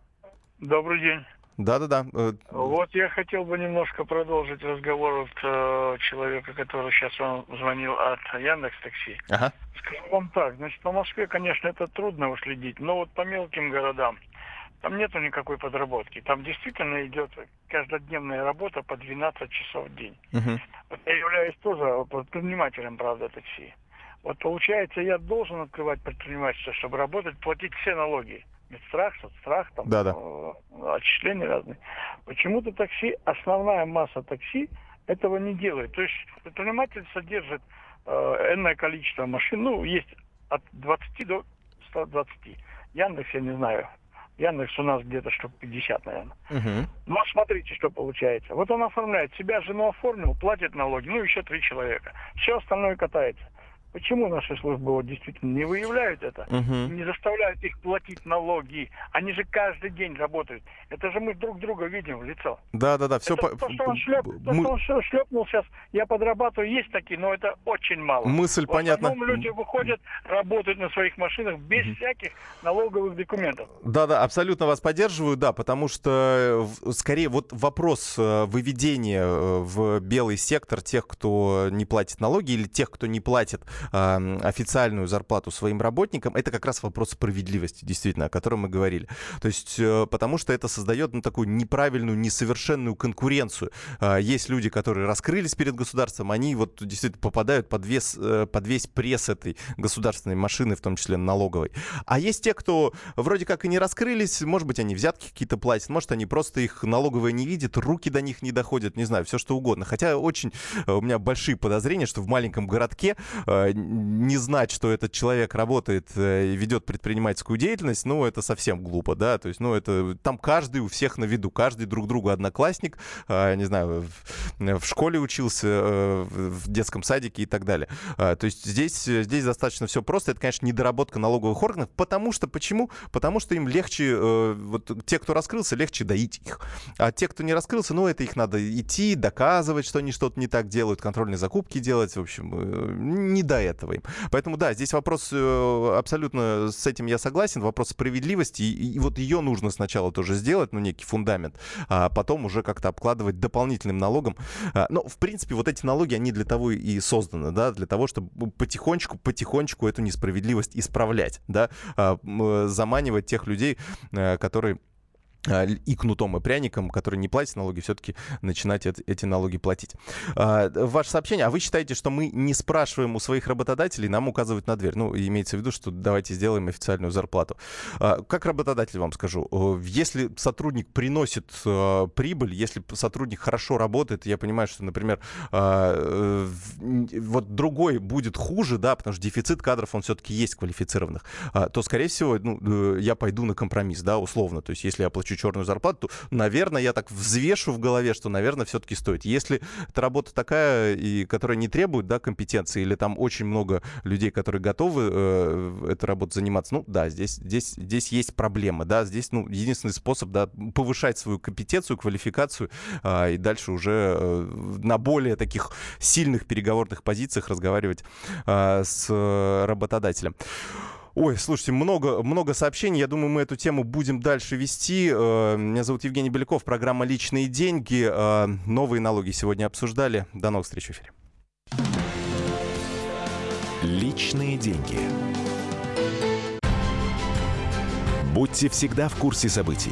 Добрый день. Да-да-да. Э, вот я хотел бы немножко продолжить разговор от э, человека, который сейчас вам звонил от Яндекс Такси. Ага. Скажу вам так, значит, по Москве, конечно, это трудно уследить, но вот по мелким городам там нету никакой подработки. Там действительно идет каждодневная работа по 12 часов в день. Угу. Вот я являюсь тоже предпринимателем, правда, такси. Вот получается, я должен открывать предпринимательство, чтобы работать, платить все налоги медстрах, соцстрах, там, да -да. Э, отчисления разные. Почему-то такси, основная масса такси этого не делает. То есть предприниматель содержит э, энное количество машин, ну, есть от 20 до 120. Яндекс, я не знаю, Яндекс у нас где-то штук 50, наверное. Угу. Ну, смотрите, что получается. Вот он оформляет себя, жену оформил, платит налоги, ну, еще три человека. Все остальное катается. Почему наши службы вот действительно не выявляют это, угу. не заставляют их платить налоги? Они же каждый день работают. Это же мы друг друга видим в лицо. Да, да, да. Все это, по... то, что он, шлеп... мы... то, что он шлепнул сейчас, я подрабатываю, есть такие, но это очень мало. Мысль в понятна. Люди выходят, работают на своих машинах без угу. всяких налоговых документов. Да, да, абсолютно вас поддерживаю, да, потому что скорее вот вопрос э, выведения э, в белый сектор тех, кто не платит налоги или тех, кто не платит официальную зарплату своим работникам, это как раз вопрос справедливости, действительно, о котором мы говорили. То есть, э, потому что это создает ну, такую неправильную, несовершенную конкуренцию. Э, есть люди, которые раскрылись перед государством, они вот действительно попадают под, вес, э, под весь пресс этой государственной машины, в том числе налоговой. А есть те, кто вроде как и не раскрылись, может быть, они взятки какие-то платят, может, они просто их налоговые не видят, руки до них не доходят, не знаю, все что угодно. Хотя очень э, у меня большие подозрения, что в маленьком городке не знать, что этот человек работает и ведет предпринимательскую деятельность, ну, это совсем глупо, да, то есть, ну, это там каждый у всех на виду, каждый друг другу одноклассник, не знаю, в, в школе учился, в детском садике и так далее. То есть здесь, здесь достаточно все просто. Это, конечно, недоработка налоговых органов, потому что, почему? Потому что им легче, вот те, кто раскрылся, легче доить их. А те, кто не раскрылся, ну, это их надо идти, доказывать, что они что-то не так делают, контрольные закупки делать, в общем, э, не до этого им. Поэтому, да, здесь вопрос э, абсолютно с этим я согласен, вопрос справедливости, и, и вот ее нужно сначала тоже сделать, ну, некий фундамент, а потом уже как-то обкладывать дополнительным налогом. А, но, в принципе, вот эти налоги, они для того и созданы, да, для того, чтобы потихонечку, потихонечку эту несправедливость исправлять, да, а, заманивать тех людей, э, которые и кнутом, и пряником, которые не платят налоги, все-таки начинать эти налоги платить. А, ваше сообщение. А вы считаете, что мы не спрашиваем у своих работодателей, нам указывают на дверь? Ну, имеется в виду, что давайте сделаем официальную зарплату. А, как работодатель вам скажу, если сотрудник приносит прибыль, если сотрудник хорошо работает, я понимаю, что, например, э, вот другой будет хуже, да, потому что дефицит кадров, он все-таки есть квалифицированных, то, скорее всего, ну, э, я пойду на компромисс, да, условно. То есть, если я плачу черную зарплату, наверное, я так взвешу в голове, что, наверное, все-таки стоит. Если эта работа такая, и которая не требует да, компетенции, или там очень много людей, которые готовы э, этой работой заниматься, ну да, здесь, здесь, здесь есть проблема, да, здесь ну, единственный способ да, повышать свою компетенцию, квалификацию, э, и дальше уже э, на более таких сильных переговорных позициях разговаривать э, с работодателем. Ой, слушайте, много, много сообщений. Я думаю, мы эту тему будем дальше вести. Э, меня зовут Евгений Беляков, программа «Личные деньги». Э, новые налоги сегодня обсуждали. До новых встреч в эфире. «Личные деньги». Будьте всегда в курсе событий.